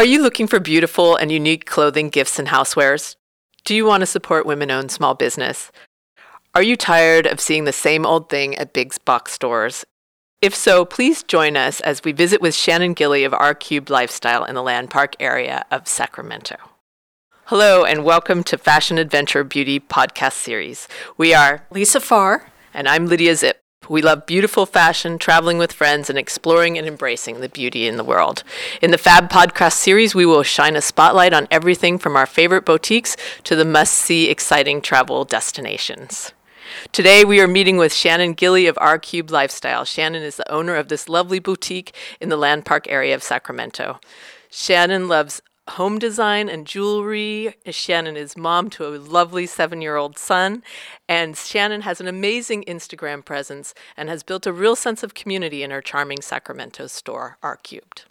Are you looking for beautiful and unique clothing, gifts, and housewares? Do you want to support women owned small business? Are you tired of seeing the same old thing at big box stores? If so, please join us as we visit with Shannon Gilly of R Cubed Lifestyle in the Land Park area of Sacramento. Hello, and welcome to Fashion Adventure Beauty podcast series. We are Lisa Farr. And I'm Lydia Zip. We love beautiful fashion, traveling with friends, and exploring and embracing the beauty in the world. In the Fab Podcast series, we will shine a spotlight on everything from our favorite boutiques to the must see, exciting travel destinations. Today, we are meeting with Shannon Gilly of R Cubed Lifestyle. Shannon is the owner of this lovely boutique in the Land Park area of Sacramento. Shannon loves home design and jewelry. Shannon is mom to a lovely seven year old son. And Shannon has an amazing Instagram presence and has built a real sense of community in her charming Sacramento store, R Cubed.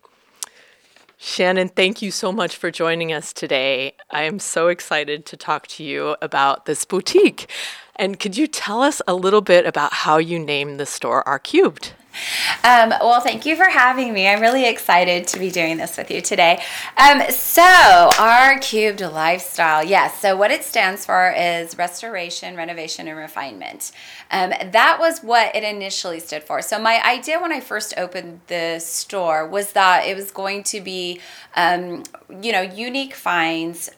Shannon, thank you so much for joining us today. I am so excited to talk to you about this boutique. And could you tell us a little bit about how you named the store R Cubed? Um, well, thank you for having me. I'm really excited to be doing this with you today. Um, so, R Cubed Lifestyle, yes. So, what it stands for is restoration, renovation, and refinement. Um, that was what it initially stood for. So, my idea when I first opened the store was that it was going to be, um, you know, unique finds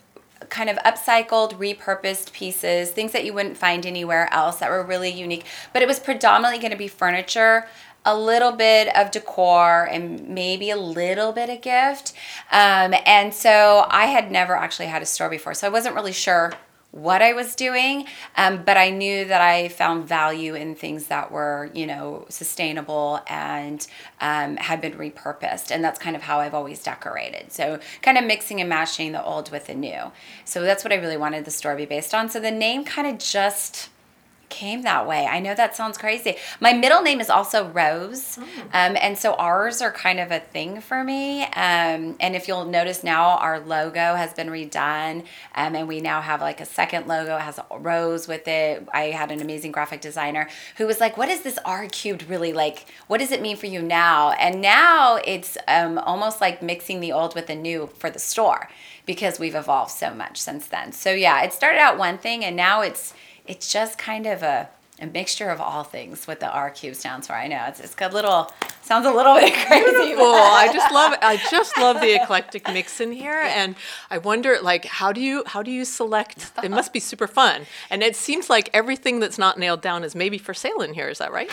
kind of upcycled, repurposed pieces, things that you wouldn't find anywhere else that were really unique. But it was predominantly going to be furniture, a little bit of decor, and maybe a little bit of gift. Um, and so I had never actually had a store before, so I wasn't really sure what I was doing, um, but I knew that I found value in things that were, you know, sustainable and um, had been repurposed. And that's kind of how I've always decorated. So, kind of mixing and matching the old with the new. So, that's what I really wanted the store to be based on. So, the name kind of just came that way. I know that sounds crazy. My middle name is also Rose. Mm. Um, and so ours are kind of a thing for me. Um, and if you'll notice now, our logo has been redone. Um, and we now have like a second logo. It has a rose with it. I had an amazing graphic designer who was like, What is this R cubed really like? What does it mean for you now? And now it's um, almost like mixing the old with the new for the store because we've evolved so much since then. So yeah, it started out one thing and now it's it's just kind of a, a mixture of all things what the R cube stands for. I know it's it's a little sounds a little bit crazy. Cool. I just love I just love the eclectic mix in here, and I wonder like how do you how do you select? It must be super fun, and it seems like everything that's not nailed down is maybe for sale in here. Is that right?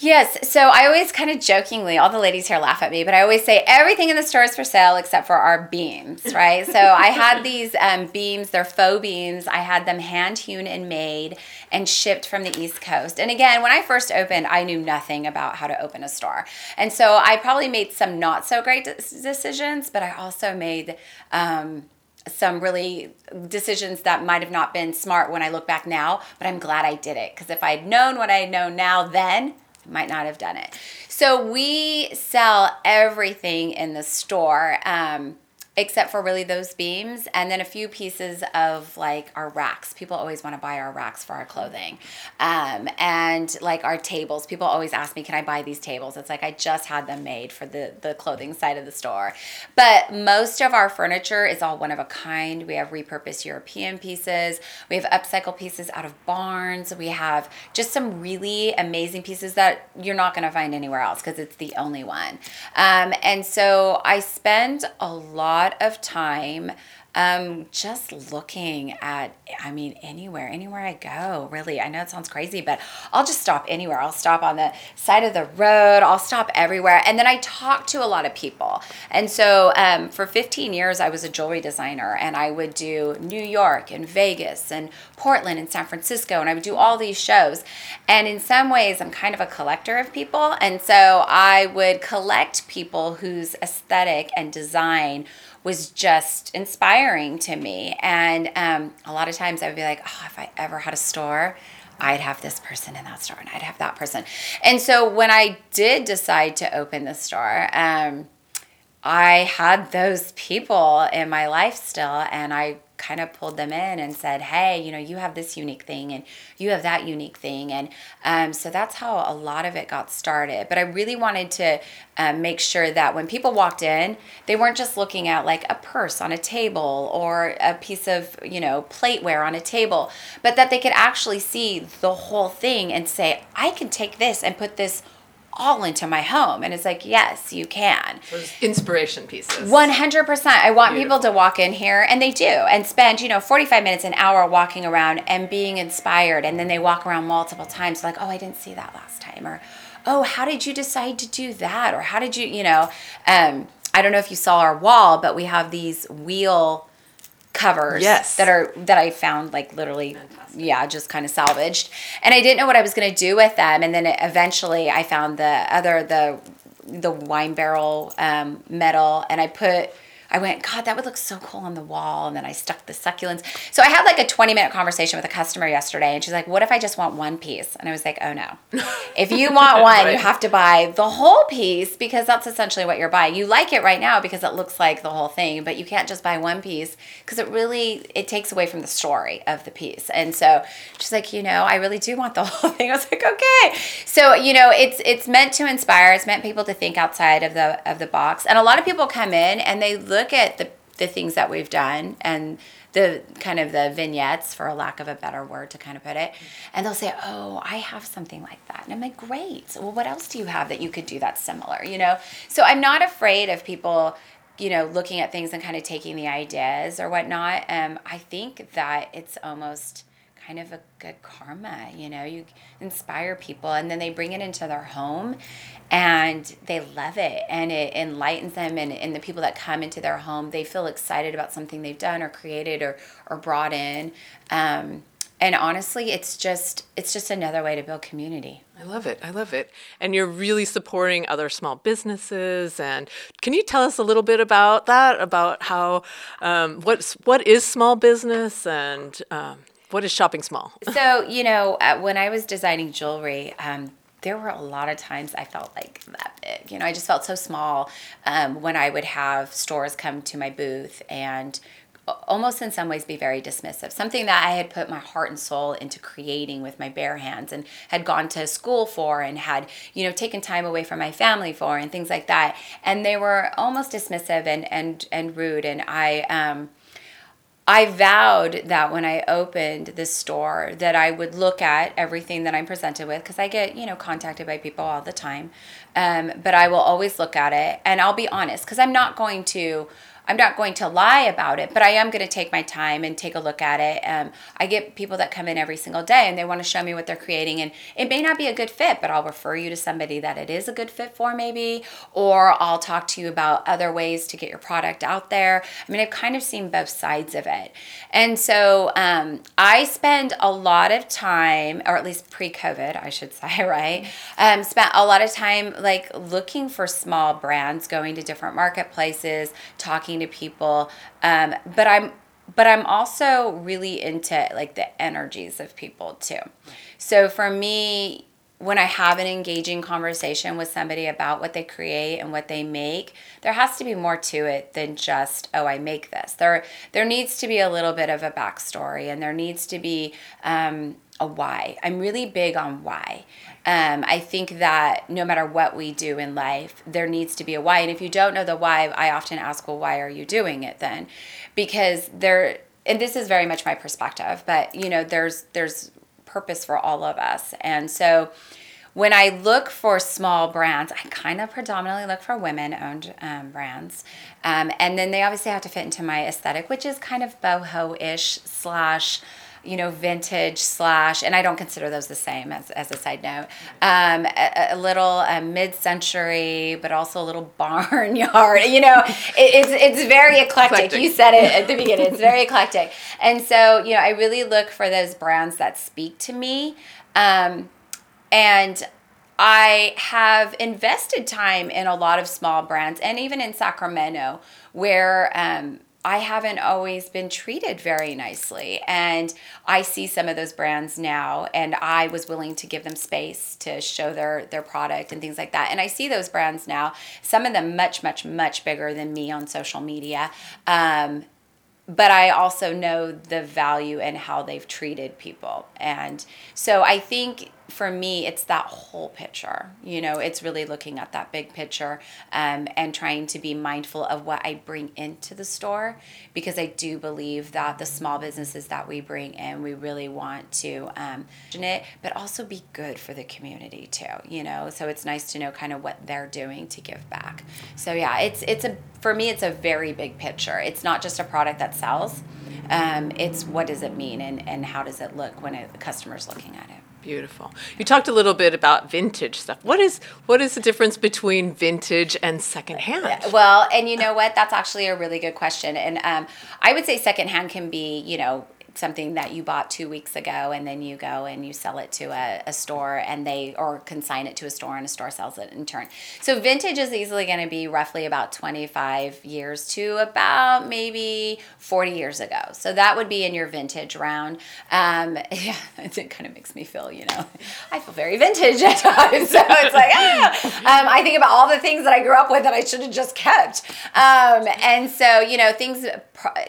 Yes. So I always kind of jokingly, all the ladies here laugh at me, but I always say everything in the store is for sale except for our beams, right? so I had these um, beams, they're faux beams. I had them hand hewn and made and shipped from the East Coast. And again, when I first opened, I knew nothing about how to open a store. And so I probably made some not so great decisions, but I also made um, some really decisions that might have not been smart when I look back now, but I'm glad I did it because if I'd known what I know now then, I might not have done it. So we sell everything in the store. Um, except for really those beams and then a few pieces of like our racks. People always want to buy our racks for our clothing. Um, and like our tables. People always ask me can i buy these tables? It's like i just had them made for the the clothing side of the store. But most of our furniture is all one of a kind. We have repurposed european pieces. We have upcycle pieces out of barns. We have just some really amazing pieces that you're not going to find anywhere else because it's the only one. Um, and so i spend a lot lot of time um, just looking at, I mean, anywhere, anywhere I go, really. I know it sounds crazy, but I'll just stop anywhere. I'll stop on the side of the road, I'll stop everywhere. And then I talk to a lot of people. And so um, for 15 years, I was a jewelry designer, and I would do New York and Vegas and Portland and San Francisco, and I would do all these shows. And in some ways, I'm kind of a collector of people. And so I would collect people whose aesthetic and design was just inspiring to me. And um, a lot of times I would be like, oh, if I ever had a store, I'd have this person in that store and I'd have that person. And so when I did decide to open the store, um, I had those people in my life still, and I kind of pulled them in and said, hey, you know, you have this unique thing and you have that unique thing. And um, so that's how a lot of it got started. But I really wanted to um, make sure that when people walked in, they weren't just looking at like a purse on a table or a piece of, you know, plateware on a table, but that they could actually see the whole thing and say, I can take this and put this all into my home. And it's like, yes, you can. Those inspiration pieces. 100%. I want Beautiful. people to walk in here, and they do, and spend, you know, 45 minutes, an hour walking around and being inspired. And then they walk around multiple times, like, oh, I didn't see that last time. Or, oh, how did you decide to do that? Or how did you, you know, um, I don't know if you saw our wall, but we have these wheel covers yes. that are that I found like literally Fantastic. yeah just kind of salvaged and I didn't know what I was going to do with them and then eventually I found the other the the wine barrel um, metal and I put I went, God, that would look so cool on the wall. And then I stuck the succulents. So I had like a 20 minute conversation with a customer yesterday, and she's like, What if I just want one piece? And I was like, Oh no. if you want one, right. you have to buy the whole piece because that's essentially what you're buying. You like it right now because it looks like the whole thing, but you can't just buy one piece because it really it takes away from the story of the piece. And so she's like, you know, I really do want the whole thing. I was like, okay. So, you know, it's it's meant to inspire, it's meant people to think outside of the of the box. And a lot of people come in and they look look at the, the things that we've done and the kind of the vignettes for a lack of a better word to kind of put it and they'll say oh i have something like that. And i'm like great. Well what else do you have that you could do that similar? You know? So i'm not afraid of people you know looking at things and kind of taking the ideas or whatnot. Um, i think that it's almost kind of a good karma you know? You inspire people and then they bring it into their home and they love it and it enlightens them and, and the people that come into their home they feel excited about something they've done or created or, or brought in. Um, and honestly it's just it's just another way to build community. I love it. I love it. And you're really supporting other small businesses and can you tell us a little bit about that about how um, what's what is small business and um, what is shopping small so you know when i was designing jewelry um, there were a lot of times I felt like that big. You know, I just felt so small um, when I would have stores come to my booth and almost in some ways be very dismissive. Something that I had put my heart and soul into creating with my bare hands and had gone to school for and had, you know, taken time away from my family for and things like that. And they were almost dismissive and and and rude and I um I vowed that when I opened this store that I would look at everything that I'm presented with because I get, you know, contacted by people all the time. Um, but I will always look at it and I'll be honest because I'm not going to I'm not going to lie about it, but I am going to take my time and take a look at it. Um, I get people that come in every single day and they want to show me what they're creating, and it may not be a good fit, but I'll refer you to somebody that it is a good fit for, maybe, or I'll talk to you about other ways to get your product out there. I mean, I've kind of seen both sides of it. And so um, I spend a lot of time, or at least pre COVID, I should say, right? Um, spent a lot of time like looking for small brands, going to different marketplaces, talking to people. Um, but I'm but I'm also really into like the energies of people too. So for me, when I have an engaging conversation with somebody about what they create and what they make, there has to be more to it than just, oh, I make this. There, there needs to be a little bit of a backstory and there needs to be um, a why. I'm really big on why. Um, I think that no matter what we do in life, there needs to be a why. And if you don't know the why, I often ask, well, why are you doing it then? Because there, and this is very much my perspective, but you know, there's there's purpose for all of us, and so when I look for small brands, I kind of predominantly look for women owned um, brands. Um, and then they obviously have to fit into my aesthetic, which is kind of boho ish slash you know, vintage slash, and I don't consider those the same as, as a side note. Um, a, a, little uh, mid-century, but also a little barnyard. You know, it, it's it's very eclectic. eclectic. You said it at the beginning. It's very eclectic, and so you know, I really look for those brands that speak to me, um, and. I have invested time in a lot of small brands and even in Sacramento where um, I haven't always been treated very nicely. And I see some of those brands now, and I was willing to give them space to show their, their product and things like that. And I see those brands now, some of them much, much, much bigger than me on social media. Um, but I also know the value and how they've treated people. And so I think for me, it's that whole picture. You know, it's really looking at that big picture um, and trying to be mindful of what I bring into the store because I do believe that the small businesses that we bring in, we really want to um, it, but also be good for the community too. You know, so it's nice to know kind of what they're doing to give back. So yeah, it's it's a for me, it's a very big picture. It's not just a product that sells. Um, it's what does it mean and, and how does it look when a customer's looking at it. Beautiful. You talked a little bit about vintage stuff. What is what is the difference between vintage and secondhand? Well, and you know what? That's actually a really good question. And um, I would say secondhand can be, you know, something that you bought two weeks ago and then you go and you sell it to a, a store and they or consign it to a store and a store sells it in turn. So vintage is easily going to be roughly about 25 years to about maybe 40 years ago. So that would be in your vintage round. Um, yeah it kind of makes me feel you know i feel very vintage at times. So it's like ah! um, i think about all the things that i grew up with that i should have just kept. Um, and so you know things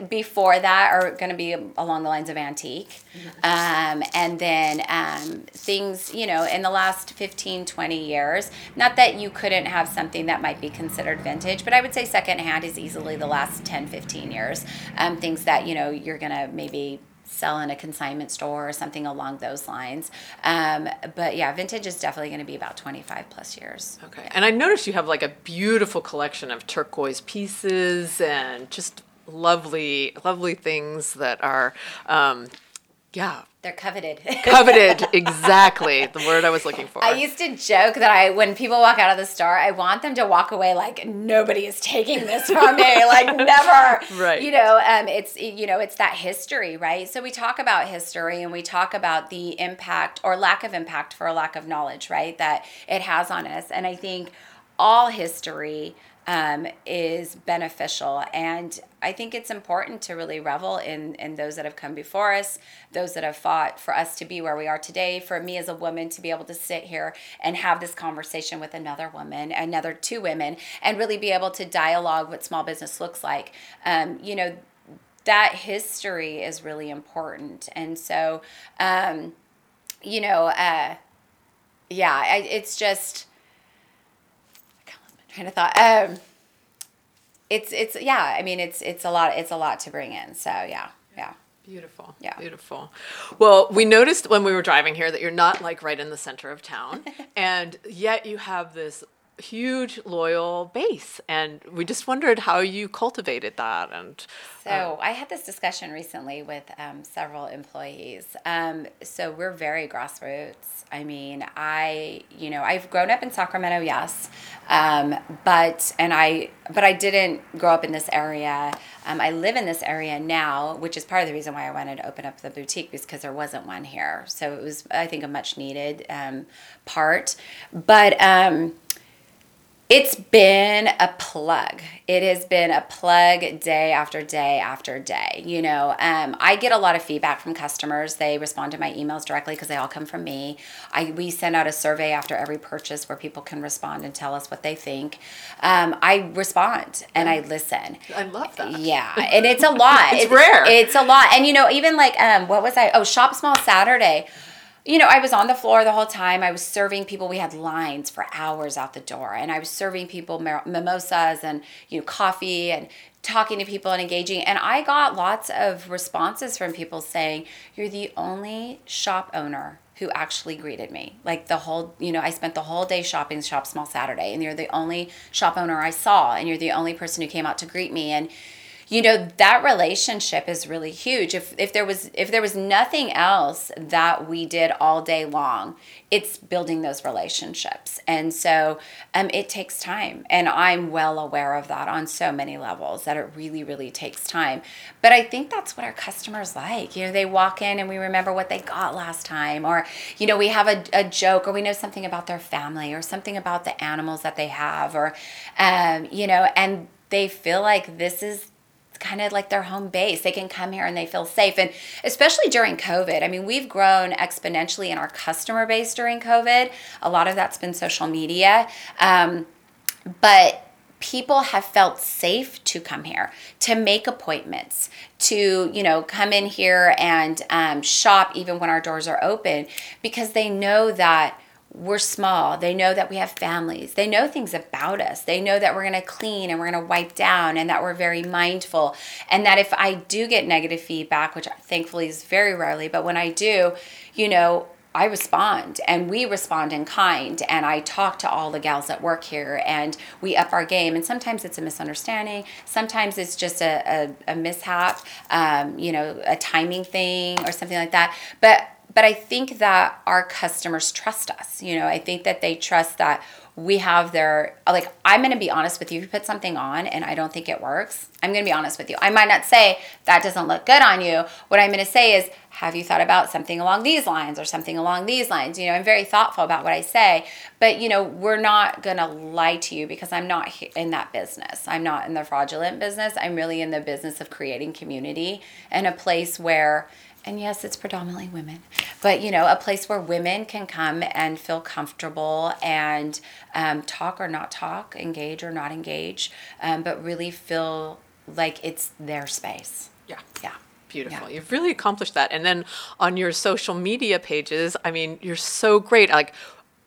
before that are going to be along the lines of antique. Um, and then um, things, you know, in the last 15, 20 years, not that you couldn't have something that might be considered vintage, but I would say secondhand is easily the last 10, 15 years. Um, things that, you know, you're going to maybe sell in a consignment store or something along those lines. Um, but yeah, vintage is definitely going to be about 25 plus years. Okay. And I noticed you have like a beautiful collection of turquoise pieces and just lovely, lovely things that are, um, yeah. They're coveted. coveted, exactly the word I was looking for. I used to joke that I, when people walk out of the store, I want them to walk away like nobody is taking this from me, like never. Right. You know, um, it's you know, it's that history, right? So we talk about history and we talk about the impact or lack of impact for a lack of knowledge, right? That it has on us, and I think all history um, is beneficial. And I think it's important to really revel in, in those that have come before us, those that have fought for us to be where we are today. For me as a woman to be able to sit here and have this conversation with another woman, another two women, and really be able to dialogue what small business looks like. Um, you know, that history is really important. And so, um, you know, uh, yeah, I, it's just kind of thought. Um, it's it's yeah. I mean, it's it's a lot. It's a lot to bring in. So yeah, yeah. Beautiful. Yeah. Beautiful. Well, we noticed when we were driving here that you're not like right in the center of town, and yet you have this huge loyal base and we just wondered how you cultivated that and so uh, i had this discussion recently with um, several employees. Um, so we're very grassroots. I mean i you know i've grown up in sacramento yes um, but and i but i didn't grow up in this area. Um, i live in this area now which is part of the reason why i wanted to open up the boutique because there wasn't one here. So it was i think a much needed um, part. But um, it's been a plug. It has been a plug day after day after day. You know, um, I get a lot of feedback from customers. They respond to my emails directly because they all come from me. I we send out a survey after every purchase where people can respond and tell us what they think. Um, I respond and I listen. I love that. Yeah, and it's a lot. it's, it's, rare. It's a lot, and you know, even like um, what was I? Oh, Shop Small Saturday you know, I was on the floor the whole time. I was serving people. We had lines for hours out the door, and I was serving people mimosas and you know coffee and talking to people and engaging. And I got lots of responses from people saying, "You're the only shop owner who actually greeted me. Like the whole, you know, I spent the whole day shopping Shop Small Saturday, and you're the only shop owner I saw, and you're the only person who came out to greet me and." You know that relationship is really huge. If if there was if there was nothing else that we did all day long it's building those relationships. And so um, it takes time. And i'm well aware of that on so many levels that it really really takes time. But i think that's what our customers like. You know they walk in and we remember what they got last time. Or you know we have a, a joke or we know something about their family or something about the animals that they have or um, you know and they feel like this is kind of like their home base. They can come here and they feel safe. And especially during COVID, I mean, we've grown exponentially in our customer base during COVID. A lot of that's been social media. Um, but people have felt safe to come here to make appointments to you know come in here and um, shop even when our doors are open because they know that we're small. They know that we have families. They know things about us. They know that we're going to clean and we're going to wipe down and that we're very mindful. And that if I do get negative feedback, which thankfully is very rarely, but when I do, you know, I respond and we respond in kind. And I talk to all the gals that work here and we up our game. And sometimes it's a misunderstanding, sometimes it's just a, a, a mishap, um, you know, a timing thing or something like that. But but I think that our customers trust us. You know, I think that they trust that we have their like I'm going to be honest with you if you put something on and I don't think it works. I'm going to be honest with you. I might not say that doesn't look good on you. What I'm going to say is have you thought about something along these lines or something along these lines? You know, I'm very thoughtful about what I say, but you know, we're not going to lie to you because I'm not in that business. I'm not in the fraudulent business. I'm really in the business of creating community and a place where and yes, it's predominantly women, but you know, a place where women can come and feel comfortable and um, talk or not talk, engage or not engage, um, but really feel like it's their space. Yeah. Yeah. Beautiful. Yeah. You've really accomplished that. And then on your social media pages, I mean, you're so great. Like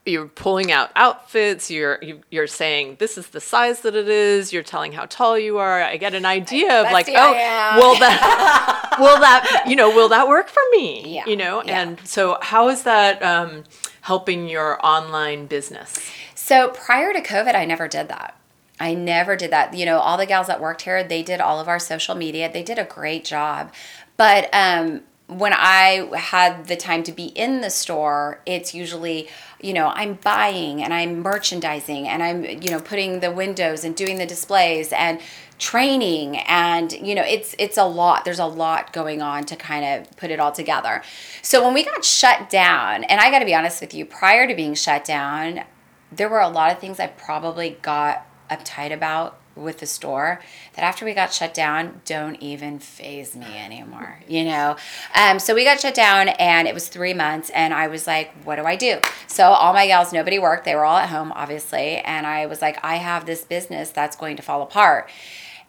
you're pulling out outfits you're you, are you are saying this is the size that it is you're telling how tall you are i get an idea of like oh will that will that you know will that work for me yeah. you know yeah. and so how is that um, helping your online business so prior to covid i never did that I never did that. You know, all the gals that worked here, they did all of our social media. They did a great job. But um, when I had the time to be in the store, it's usually, you know, I'm buying and I'm merchandising and I'm, you know, putting the windows and doing the displays and training and you know it's it's a lot. There's a lot going on to kind of put it all together. So when we got shut down and i got to be honest with you prior to being shut down there were a lot of things i probably got uptight about with the store that after we got shut down don't even faze me anymore you know? Um, so we got shut down and it was three months and i was like what do i do? So all my gals nobody worked. They were all at home obviously and i was like i have this business that's going to fall apart.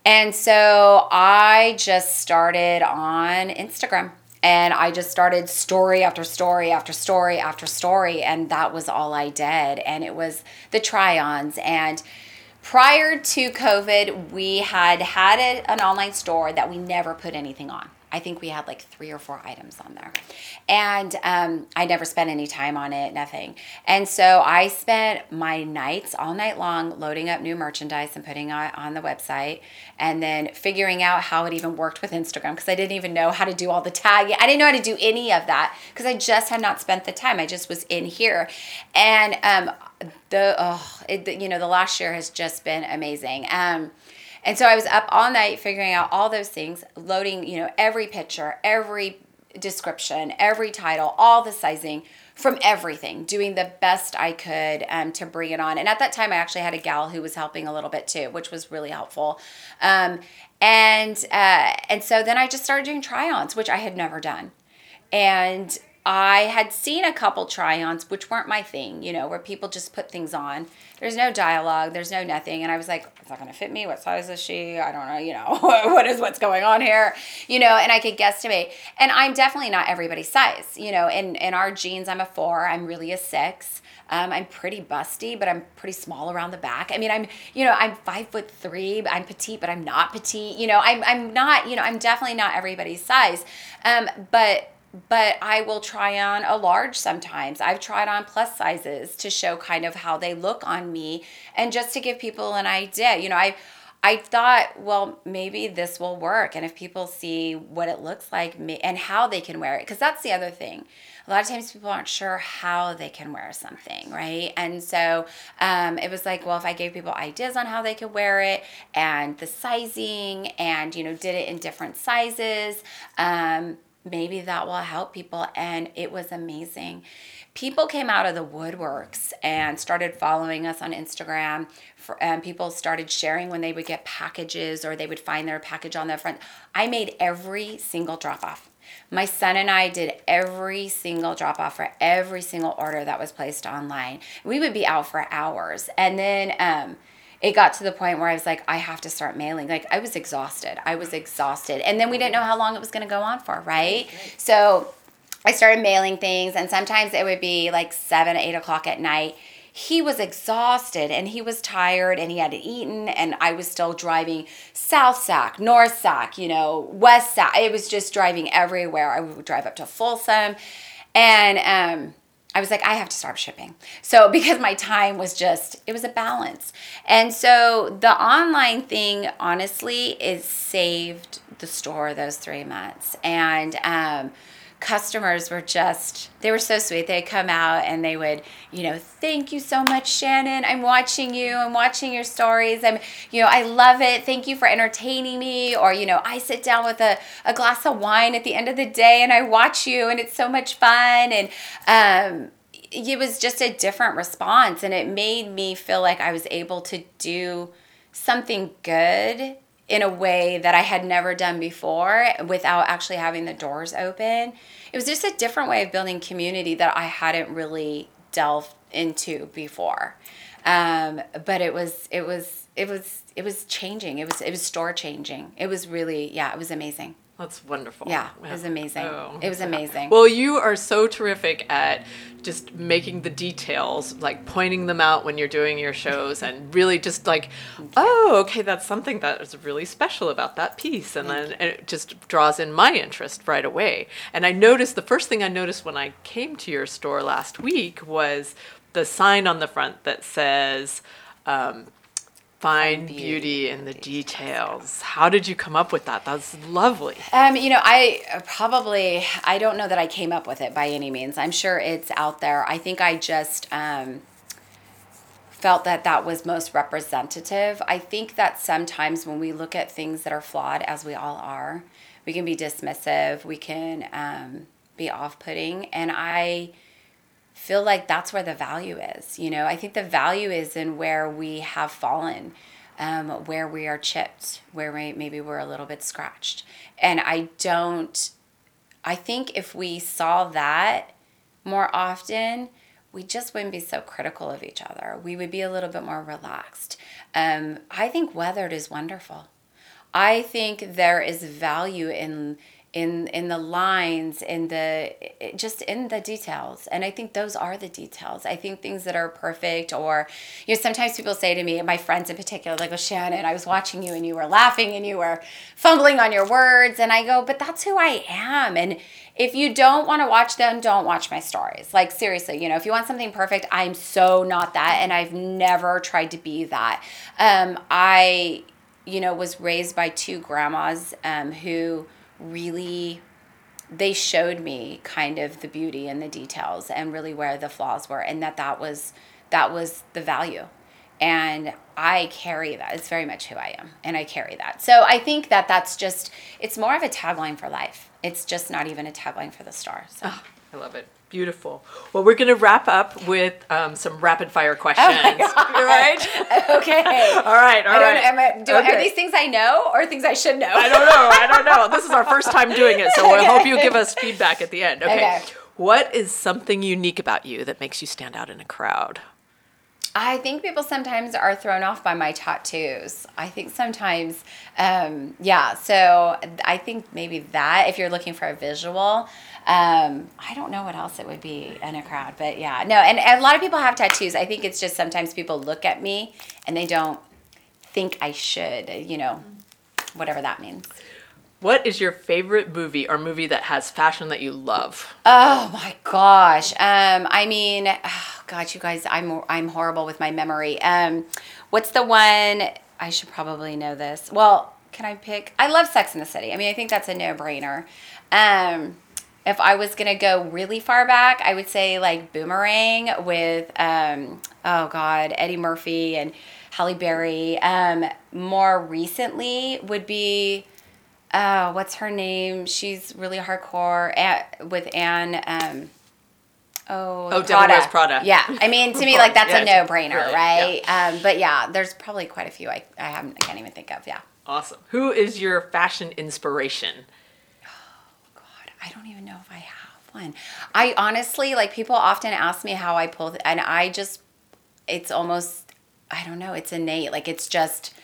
And so i just started on instagram and I just started story after story after story after story, and that was all I did. And it was the try ons and prior to COVID, we had had an online store that we never put anything on. I think we had like three or four items on there. And um, I never spent any time on it, nothing. And so I spent my nights all night long loading up new merchandise and putting it on the website and then figuring out how it even worked with Instagram because I didn't even know how to do all the tagging. I didn't know how to do any of that because I just had not spent the time. I just was in here. And um, the, oh, it, you know, the last year has just been amazing. Um, and so I was up all night figuring out all those things, loading, you know, every picture, every description, every title, all the sizing from everything, doing the best I could um, to bring it on. And at that time, I actually had a gal who was helping a little bit too, which was really helpful. Um, and uh, and so then I just started doing try-ons, which I had never done. And I had seen a couple try-ons, which weren't my thing, you know, where people just put things on. There's no dialogue, there's no nothing, and I was like, "Is that gonna fit me? What size is she? I don't know, you know, what is what's going on here, you know?" And I could guesstimate. And I'm definitely not everybody's size, you know. In in our jeans, I'm a four. I'm really a six. Um, I'm pretty busty, but I'm pretty small around the back. I mean, I'm, you know, I'm five foot three. I'm petite, but I'm not petite. You know, I'm, I'm not, you know, I'm definitely not everybody's size. Um, but but I will try on a large sometimes. I've tried on plus sizes to show kind of how they look on me and just to give people an idea. You know, I I thought, well, maybe this will work and if people see what it looks like and how they can wear it because that's the other thing. A lot of times people aren't sure how they can wear something, right? And so um, it was like, well, if I gave people ideas on how they could wear it and the sizing and, you know, did it in different sizes, um, maybe that will help people. And it was amazing. People came out of the woodworks and started following us on Instagram. For, and people started sharing when they would get packages or they would find their package on the front. I made every single drop off. My son and I did every single drop off for every single order that was placed online. We would be out for hours. And then, um, it got to the point where I was like, I have to start mailing. Like I was exhausted. I was exhausted. And then we didn't know how long it was going to go on for, right? So I started mailing things, and sometimes it would be like seven, eight o'clock at night. He was exhausted and he was tired and he hadn't eaten, and I was still driving South Sac, North Sac, you know, West Sac. It was just driving everywhere. I would drive up to Folsom, and um, I was like, I have to start shipping. So, because my time was just, it was a balance. And so, the online thing, honestly, is saved the store those three months. And, um, customers were just they were so sweet. They'd come out and they would you know thank you so much shannon. I'm watching you. I'm watching your stories. I'm you know i love it. Thank you for entertaining me. Or you know i sit down with a, a glass of wine at the end of the day and i watch you and it's so much fun. And um it was just a different response and it made me feel like i was able to do something good in a way that I had never done before without actually having the doors open. It was just a different way of building community that I hadn't really delved into before. Um, but it was it was it was it was changing. It was it was store changing. It was really yeah, it was amazing. That's wonderful. Yeah, it was amazing. Oh. It was amazing. Well, you are so terrific at just making the details, like pointing them out when you're doing your shows, and really just like, oh, okay, that's something that is really special about that piece, and then it just draws in my interest right away. And I noticed the first thing I noticed when I came to your store last week was the sign on the front that says. Um, find beauty, beauty in the details. How did you come up with that? That's lovely. Um, you know, I uh, probably I don't know that I came up with it by any means. I'm sure it's out there. I think I just um, felt that that was most representative. I think that sometimes when we look at things that are flawed, as we all are, we can be dismissive. We can um, be off-putting, and I feel like that's where the value is. You know, I think the value is in where we have fallen, um, where we are chipped, where we, maybe we're a little bit scratched. And I don't, I think if we saw that more often, we just wouldn't be so critical of each other. We would be a little bit more relaxed. Um, I think weathered is wonderful. I think there is value in in in the lines in the just in the details. And i think those are the details. I think things that are perfect or you know sometimes people say to me my friends in particular like oh shannon i was watching you and you were laughing and you were fumbling on your words. And i go but that's who i am. And if you don't want to watch them don't watch my stories. Like seriously you know if you want something perfect i'm so not that and i've never tried to be that. Um, i you know was raised by two grandmas um, who really they showed me kind of the beauty and the details and really where the flaws were and that that was that was the value. And i carry that. It's very much who i am and i carry that. So i think that that's just it's more of a tagline for life. It's just not even a tagline for the star so oh, i love it Beautiful. Well, we're going to wrap up with um, some rapid fire questions. Oh right? okay. all right. All right. Am I, do, okay. Are these things I know or things I should know? I don't know. I don't know. This is our first time doing it, so okay. I hope you give us feedback at the end. Okay. okay. What is something unique about you that makes you stand out in a crowd? I think people sometimes are thrown off by my tattoos. I think sometimes, um, yeah. So I think maybe that if you're looking for a visual, um, I don't know what else it would be in a crowd, but yeah, no. And, and a lot of people have tattoos. I think it's just sometimes people look at me and they don't think I should, you know, whatever that means. What is your favorite movie or movie that has fashion that you love? Oh my gosh. Um, I mean, oh gosh, you guys, I'm I'm horrible with my memory. Um, what's the one? I should probably know this. Well, can I pick? I love Sex in the City. I mean, I think that's a no brainer. Um, if I was gonna go really far back, I would say like Boomerang with um, oh god, Eddie Murphy and Halle Berry. Um, more recently would be oh, what's her name? She's really hardcore at, with Anne. Um, oh, Oh, Devil Wears Prada. Yeah, I mean, to me, like that's Yeah, a no-brainer, brilliant, right? Um, but yeah, there's probably quite a few I I haven't I can't even think of. Yeah. Awesome. Who is your fashion inspiration? I don't even know if I have one. I honestly like people often ask me how I pull, th- and I just, it's almost, I don't know, it's innate. Like it's just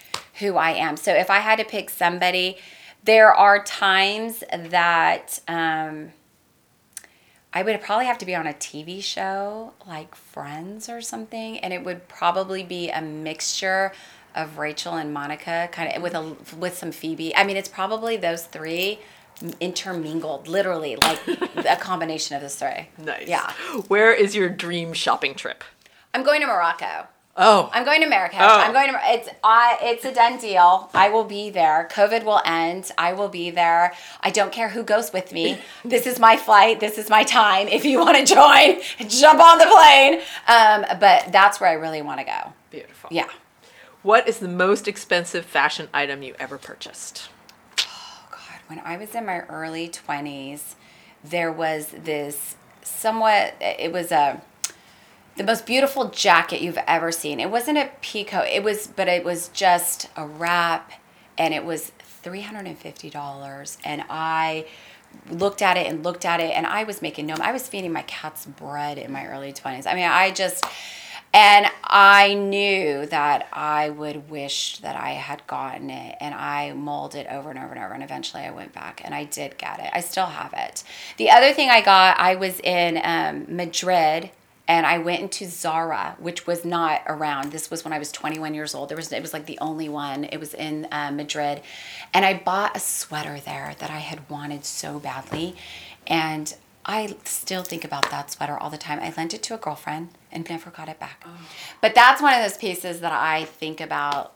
who I am. So if I had to pick somebody, there are times that um, I would probably have to be on a TV show like Friends or something, and it would probably be a mixture of Rachel and Monica, kind of with a with some Phoebe. I mean, it's probably those three intermingled, literally like a combination of the three. Nice. Yeah. Where is your dream shopping trip? I'm going to Morocco. Oh, I'm going to Marrakesh. Oh. I'm going to. It's I. It's a done deal. I will be there. COVID will end. I will be there. I don't care who goes with me. this is my flight. This is my time. If you want to join, jump on the plane. Um, but that's where I really want to go. beautiful. Yeah. What is the most expensive fashion item you ever purchased? When I was in my early 20s, there was this somewhat, it was a, the most beautiful jacket you've ever seen. It wasn't a peacoat, it was, but it was just a wrap and it was $350. And I looked at it and looked at it and I was making no, I was feeding my cats bread in my early 20s. I mean, I just, and I knew that I would wish that I had gotten it, and I mulled it over and over and over. And eventually, I went back and I did get it. I still have it. The other thing I got, I was in um, Madrid, and I went into Zara, which was not around. This was when I was 21 years old. There was it was like the only one. It was in uh, Madrid, and I bought a sweater there that I had wanted so badly, and I still think about that sweater all the time. I lent it to a girlfriend and never got it back. Oh. But that's one of those pieces that I think about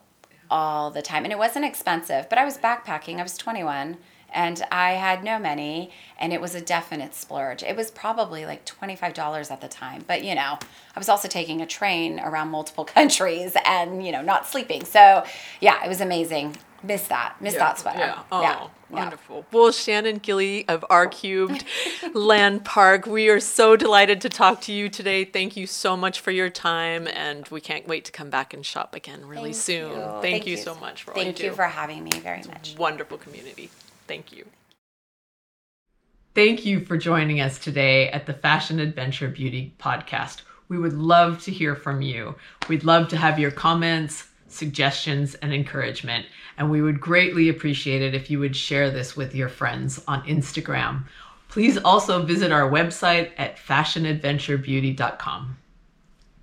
all the time. And it wasn't expensive, but I was backpacking. I was 21 and I had no money and it was a definite splurge. It was probably like $25 at the time. But, you know, I was also taking a train around multiple countries and, you know, not sleeping. So, yeah, it was amazing. Miss that. Miss that sweater. Yeah. Oh, yeah. yeah. wonderful. Well, Shannon Gilly of R Cubed Land Park, we are so delighted to talk to you today. Thank you so much for your time, and we can't wait to come back and shop again really Thank soon. you. Thank, you so much for all Thank you you for having me very much. wonderful community. Thank you. Thank you for joining us today at the Fashion Adventure Beauty podcast. We would love to hear from you. We'd love to have your comments, suggestions, and encouragement. And we would greatly appreciate it if you would share this with your friends on Instagram. Please also visit our website at fashionadventurebeauty.com.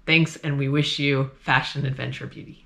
Thanks, and we wish you fashion adventure beauty.